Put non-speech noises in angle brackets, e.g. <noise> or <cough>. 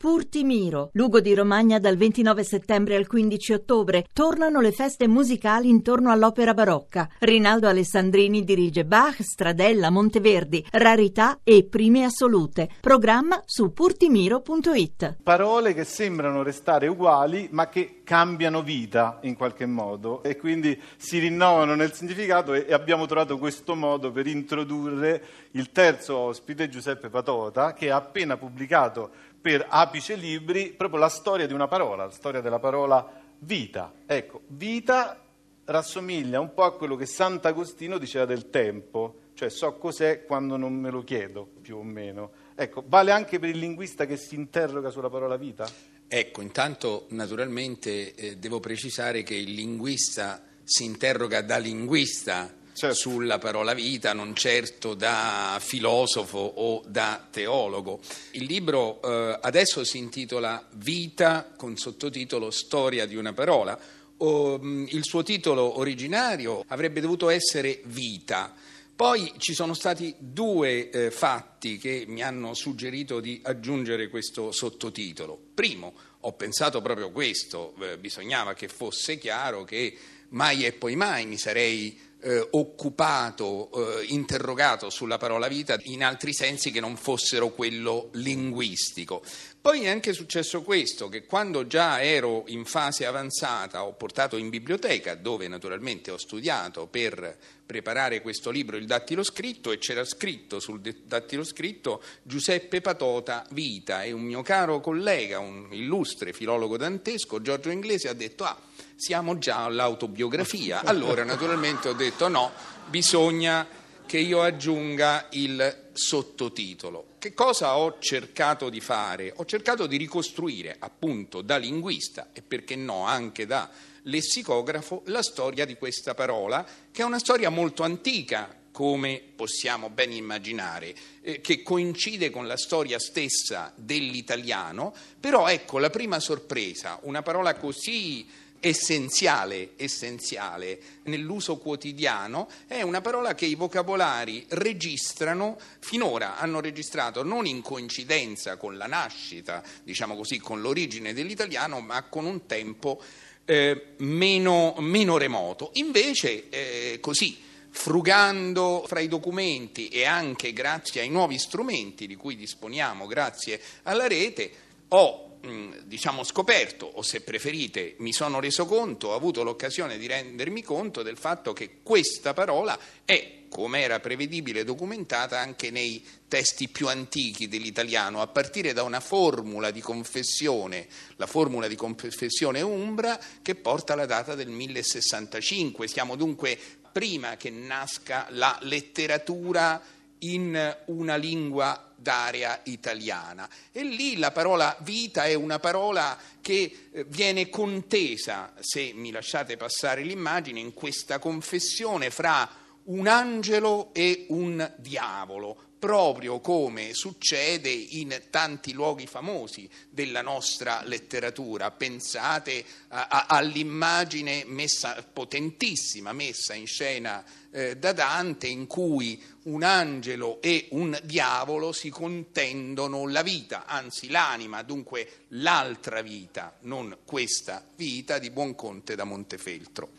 Purtimiro, Lugo di Romagna dal 29 settembre al 15 ottobre. Tornano le feste musicali intorno all'opera barocca. Rinaldo Alessandrini dirige Bach, Stradella, Monteverdi, Rarità e Prime Assolute. Programma su purtimiro.it. Parole che sembrano restare uguali ma che cambiano vita in qualche modo e quindi si rinnovano nel significato e abbiamo trovato questo modo per introdurre il terzo ospite, Giuseppe Patota, che ha appena pubblicato per Apice Libri proprio la storia di una parola, la storia della parola vita. Ecco, vita rassomiglia un po' a quello che Sant'Agostino diceva del tempo, cioè so cos'è quando non me lo chiedo, più o meno. Ecco, vale anche per il linguista che si interroga sulla parola vita? Ecco, intanto naturalmente eh, devo precisare che il linguista si interroga da linguista certo. sulla parola vita, non certo da filosofo o da teologo. Il libro eh, adesso si intitola Vita con sottotitolo Storia di una parola. O, mm, il suo titolo originario avrebbe dovuto essere Vita. Poi ci sono stati due eh, fatti che mi hanno suggerito di aggiungere questo sottotitolo. Primo, ho pensato proprio questo, eh, bisognava che fosse chiaro che mai e poi mai mi sarei eh, occupato, eh, interrogato sulla parola vita in altri sensi che non fossero quello linguistico. Poi è anche successo questo, che quando già ero in fase avanzata ho portato in biblioteca, dove naturalmente ho studiato per preparare questo libro, il dattilo scritto, e c'era scritto sul dattilo scritto Giuseppe Patota Vita e un mio caro collega, un illustre filologo dantesco, Giorgio Inglese, ha detto ah, siamo già all'autobiografia. <laughs> Allora naturalmente ho detto no, bisogna che io aggiunga il sottotitolo. Che cosa ho cercato di fare? Ho cercato di ricostruire, appunto, da linguista e perché no anche da lessicografo, la storia di questa parola, che è una storia molto antica, come possiamo ben immaginare, eh, che coincide con la storia stessa dell'italiano, però ecco la prima sorpresa, una parola così essenziale, essenziale nell'uso quotidiano è una parola che i vocabolari registrano, finora hanno registrato non in coincidenza con la nascita, diciamo così, con l'origine dell'italiano, ma con un tempo eh, meno, meno, remoto. Invece, eh, così, frugando fra i documenti e anche grazie ai nuovi strumenti di cui disponiamo grazie alla rete, ho diciamo, scoperto, o se preferite mi sono reso conto, ho avuto l'occasione di rendermi conto del fatto che questa parola è, come era prevedibile, documentata anche nei testi più antichi dell'italiano, a partire da una formula di confessione, la formula di confessione umbra, che porta la data del 1065. Siamo dunque prima che nasca la letteratura in una lingua d'area italiana. E lì la parola vita è una parola che eh, viene contesa, se mi lasciate passare l'immagine, in questa confessione fra un angelo e un diavolo, proprio come succede in tanti luoghi famosi della nostra letteratura. Pensate all'immagine messa, potentissima messa in scena eh, da Dante in cui un angelo e un diavolo si contendono la vita, anzi l'anima, dunque l'altra vita, non questa vita di Buonconte da Montefeltro.